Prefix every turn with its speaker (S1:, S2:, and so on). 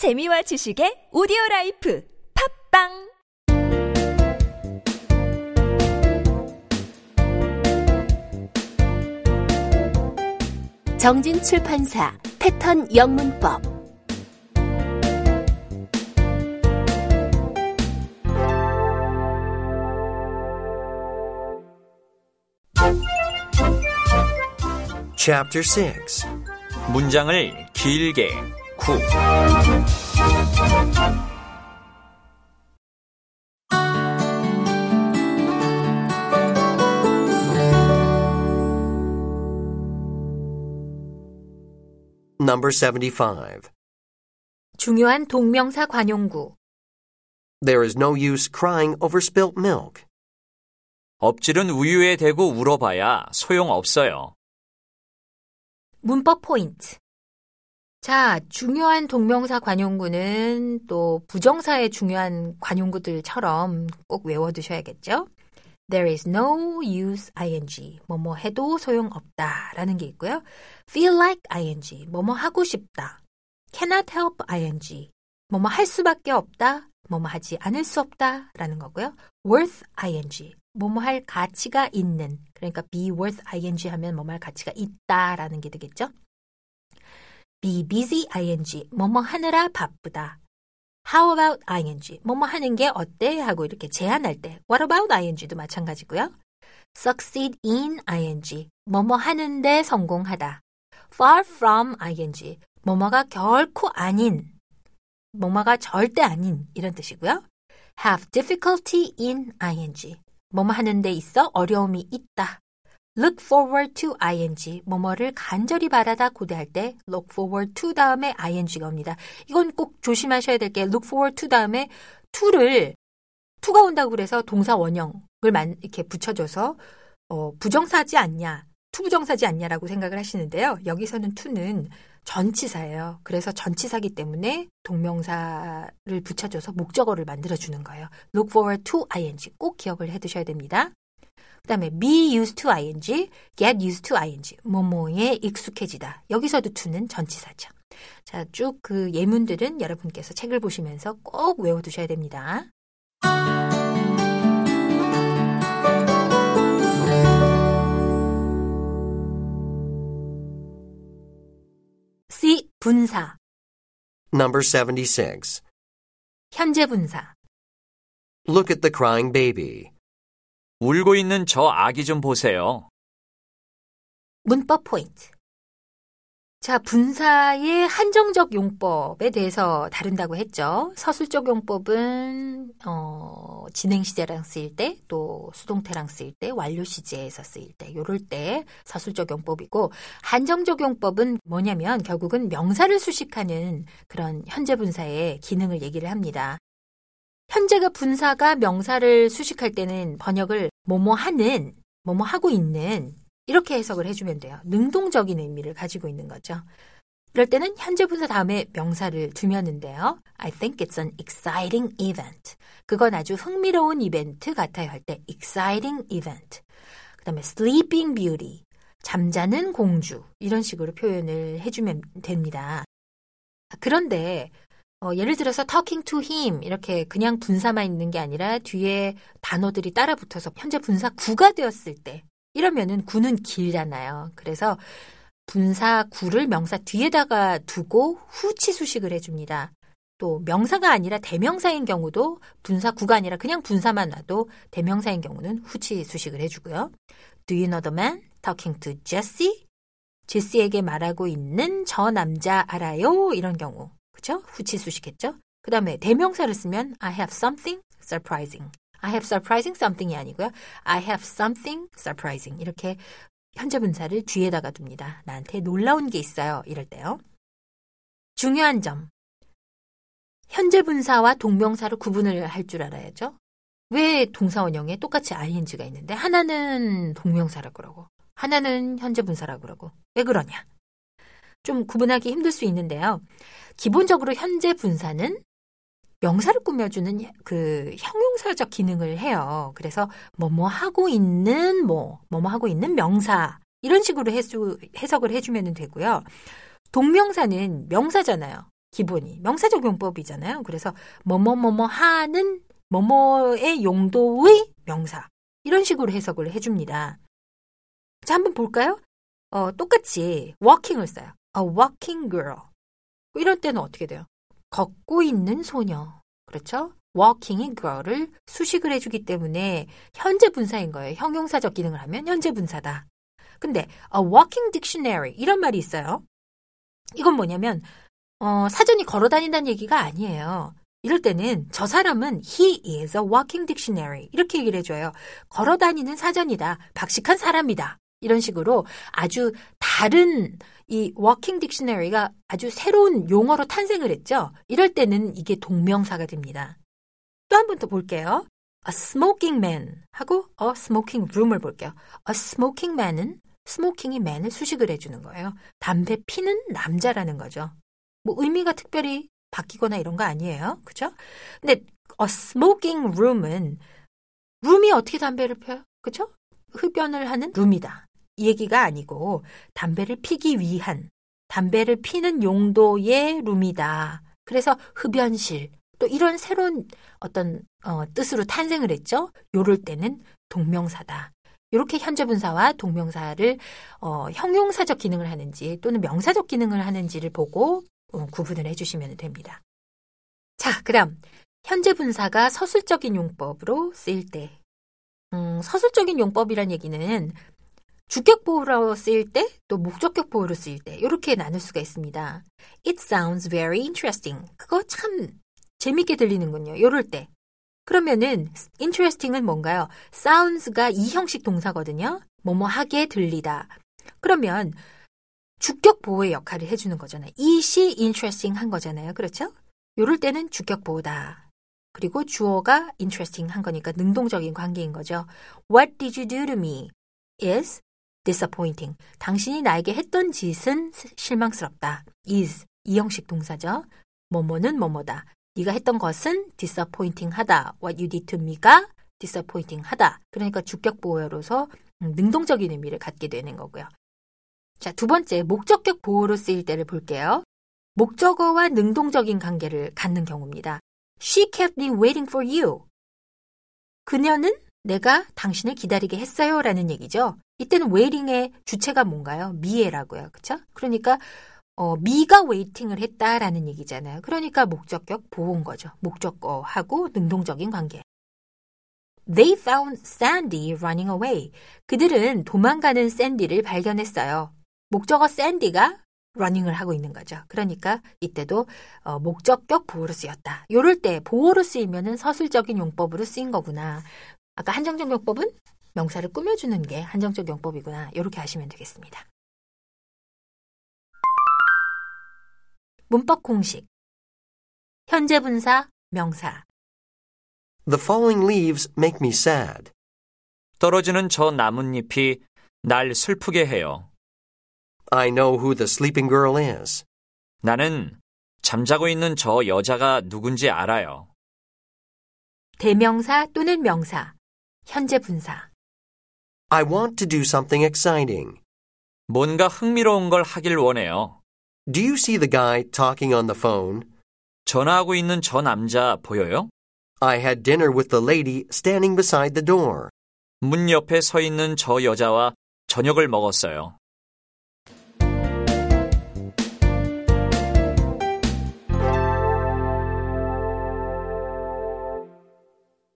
S1: 재미와 지식의 오디오 라이프 팝빵!
S2: 정진 출판사 패턴 영문법.
S3: Chapter 6
S4: 문장을 길게
S3: Number 75.
S5: 중요한 동명사 관용구.
S3: There is no use crying over spilt milk.
S4: 엎질은 우유에 대고 울어봐야 소용없어요.
S5: 문법 포인트. 자, 중요한 동명사 관용구는 또 부정사의 중요한 관용구들처럼 꼭 외워두셔야겠죠? There is no use ing. 뭐뭐 해도 소용없다. 라는 게 있고요. feel like ing. 뭐뭐 하고 싶다. cannot help ing. 뭐뭐 할 수밖에 없다. 뭐뭐 하지 않을 수 없다. 라는 거고요. worth ing. 뭐뭐 할 가치가 있는. 그러니까 be worth ing 하면 뭐뭐 할 가치가 있다. 라는 게 되겠죠. Be busy ing. 뭐뭐 하느라 바쁘다. How about ing? 뭐뭐 하는 게 어때? 하고 이렇게 제안할 때 What about ing도 마찬가지고요. Succeed in ing. 뭐뭐 하는데 성공하다. Far from ing. 뭐뭐가 결코 아닌. 뭐뭐가 절대 아닌 이런 뜻이고요. Have difficulty in ing. 뭐뭐 하는데 있어 어려움이 있다. Look forward to ing. 뭐뭐를 간절히 바라다 고대할 때 look forward to 다음에 ing가 옵니다. 이건 꼭 조심하셔야 될 게 look forward to 다음에 to를 to가 온다고 그래서 동사 원형을 만 이렇게 붙여줘서 어, 부정사지 않냐, to 부정사지 않냐라고 생각을 하시는데요. 여기서는 to는 전치사예요. 그래서 전치사기 때문에 동명사를 붙여줘서 목적어를 만들어주는 거예요. look forward to ing 꼭 기억을 해두셔야 됩니다. 그 다음에 be used to ing, get used to ing, 뭐뭐에 익숙해지다. 여기서도 to는 전치사죠. 자, 쭉 그 예문들은 여러분께서 책을 보시면서 꼭 외워두셔야 됩니다. C. 분사,
S3: Number 76.
S5: 현재 분사.
S3: Look at the crying baby.
S4: 울고 있는 저 아기 좀 보세요.
S5: 문법 포인트. 자, 분사의 한정적 용법에 대해서 다룬다고 했죠. 서술적 용법은 어, 진행 시제랑 쓰일 때, 또 수동태랑 쓰일 때, 완료 시제에서 쓰일 때, 요럴 때 서술적 용법이고 한정적 용법은 뭐냐면 결국은 명사를 수식하는 그런 현재 분사의 기능을 얘기를 합니다. 현재가 분사가 명사를 수식할 때는 번역을 뭐뭐 하는, 뭐뭐 하고 있는 이렇게 해석을 해주면 돼요. 능동적인 의미를 가지고 있는 거죠. 이럴 때는 현재 분사 다음에 명사를 두면은데요. I think it's an exciting event. 그건 아주 흥미로운 이벤트 같아요 할 때 exciting event. 그 다음에 sleeping beauty. 잠자는 공주. 이런 식으로 표현을 해주면 됩니다. 그런데 어, 예를 들어서 talking to him 이렇게 그냥 분사만 있는 게 아니라 뒤에 단어들이 따라 붙어서 현재 분사 구가 되었을 때 이러면은 구는 길잖아요. 그래서 분사 구를 명사 뒤에다가 두고 후치 수식을 해줍니다. 또 명사가 아니라 대명사인 경우도 분사 구가 아니라 그냥 분사만 놔도 대명사인 경우는 후치 수식을 해주고요. Do you know the man talking to Jesse? 제시에게 말하고 있는 저 남자 알아요? 이런 경우. 그죠? 후치 수식했죠? 그 다음에 대명사를 쓰면 I have something surprising. I have surprising something이 아니고요. I have something surprising. 이렇게 현재 분사를 뒤에다가 둡니다. 나한테 놀라운 게 있어요. 이럴 때요. 중요한 점. 현재 분사와 동명사로 구분을 할 줄 알아야죠. 왜 동사 원형에 똑같이 ing가 있는데 하나는 동명사라 그러고 하나는 현재 분사라 그러고 왜 그러냐? 좀 구분하기 힘들 수 있는데요. 기본적으로 현재 분사는 명사를 꾸며주는 그 형용사적 기능을 해요. 그래서 뭐뭐 하고 있는 뭐 뭐뭐 하고 있는 명사 이런 식으로 해수, 해석을 해주면 되고요. 동명사는 명사잖아요. 기본이 명사적 용법이잖아요. 그래서 뭐뭐뭐뭐 하는 뭐뭐의 용도의 명사 이런 식으로 해석을 해줍니다. 자 한번 볼까요? 어, 똑같이 walking을 써요. A walking girl. 이럴 때는 어떻게 돼요? 걷고 있는 소녀. 그렇죠? walking이 girl을 수식을 해주기 때문에 현재 분사인 거예요. 형용사적 기능을 하면 현재 분사다. 근데 a walking dictionary 이런 말이 있어요. 이건 뭐냐면 어, 사전이 걸어 다닌다는 얘기가 아니에요. 이럴 때는 저 사람은 he is a walking dictionary 이렇게 얘기를 해줘요. 걸어 다니는 사전이다. 박식한 사람이다. 이런 식으로 아주 다른 이 walking dictionary가 아주 새로운 용어로 탄생을 했죠. 이럴 때는 이게 동명사가 됩니다. 또 한 번 더 볼게요. A smoking man 하고 a smoking room을 볼게요. A smoking man은 smoking이 man을 수식을 해주는 거예요. 담배 피는 남자라는 거죠. 뭐 의미가 특별히 바뀌거나 이런 거 아니에요. 그죠? 근데 a smoking room은 룸이 어떻게 담배를 펴요? 그죠? 흡연을 하는 룸이다. 이 얘기가 아니고 담배를 피기 위한 담배를 피는 용도의 룸이다. 그래서 흡연실 또 이런 새로운 어떤 어, 뜻으로 탄생을 했죠. 요럴 때는 동명사다. 이렇게 현재 분사와 동명사를 어, 형용사적 기능을 하는지 또는 명사적 기능을 하는지를 보고 어, 구분을 해주시면 됩니다. 자, 그럼 현재 분사가 서술적인 용법으로 쓰일 때, 음, 서술적인 용법이란 얘기는 주격 보호로 쓰일 때, 또 목적격 보호로 쓰일 때, 이렇게 나눌 수가 있습니다. It sounds very interesting. 그거 참 재밌게 들리는군요. 이럴 때. 그러면은 interesting은 뭔가요? sounds가 이 형식 동사거든요. 뭐뭐 하게 들리다. 그러면 주격 보호의 역할을 해주는 거잖아요. it이 interesting 한 거잖아요. 그렇죠? 요럴 때는 주격 보호다. 그리고 주어가 interesting 한 거니까 능동적인 관계인 거죠. What did you do to me is disappointing. 당신이 나에게 했던 짓은 실망스럽다. is 이 형식 동사죠. 뭐뭐는 뭐뭐다. 네가 했던 것은 disappointing 하다. What you did to me가 disappointing 하다. 그러니까 주격 보호로서 능동적인 의미를 갖게 되는 거고요. 자, 두 번째, 목적격 보호로 쓰일 때를 볼게요. 목적어와 능동적인 관계를 갖는 경우입니다. She kept me waiting for you. 그녀는 내가 당신을 기다리게 했어요. 라는 얘기죠. 이때는 waiting의 주체가 뭔가요? 미에라고요. 그쵸? 그러니까, 어, me가 waiting을 했다라는 얘기잖아요. 그러니까 목적격 보호인 거죠. 목적어하고 능동적인 관계. They found Sandy running away. 그들은 도망가는 샌디를 발견했어요. 목적어 샌디가 running을 하고 있는 거죠. 그러니까 이때도 어, 목적격 보호로 쓰였다. 요럴 때 보호로 쓰이면은 서술적인 용법으로 쓰인 거구나. 아까 한정적 용법은 명사를 꾸며주는 게 한정적 용법이구나. 이렇게 하시면 되겠습니다. 문법 공식 현재 분사 명사
S3: The falling leaves make me sad.
S4: 떨어지는 저 나뭇잎이 날 슬프게 해요.
S3: I know who the sleeping girl is.
S4: 나는 잠자고 있는 저 여자가 누군지 알아요.
S5: 대명사 또는 명사 현재 분사
S3: I want to do something exciting.
S4: 뭔가 흥미로운 걸 하길 원해요.
S3: Do you see the guy talking on the phone?
S4: 전화하고 있는 저 남자 보여요?
S3: I had dinner with the lady standing beside the door.
S4: 문 옆에 서 있는 저 여자와 저녁을 먹었어요.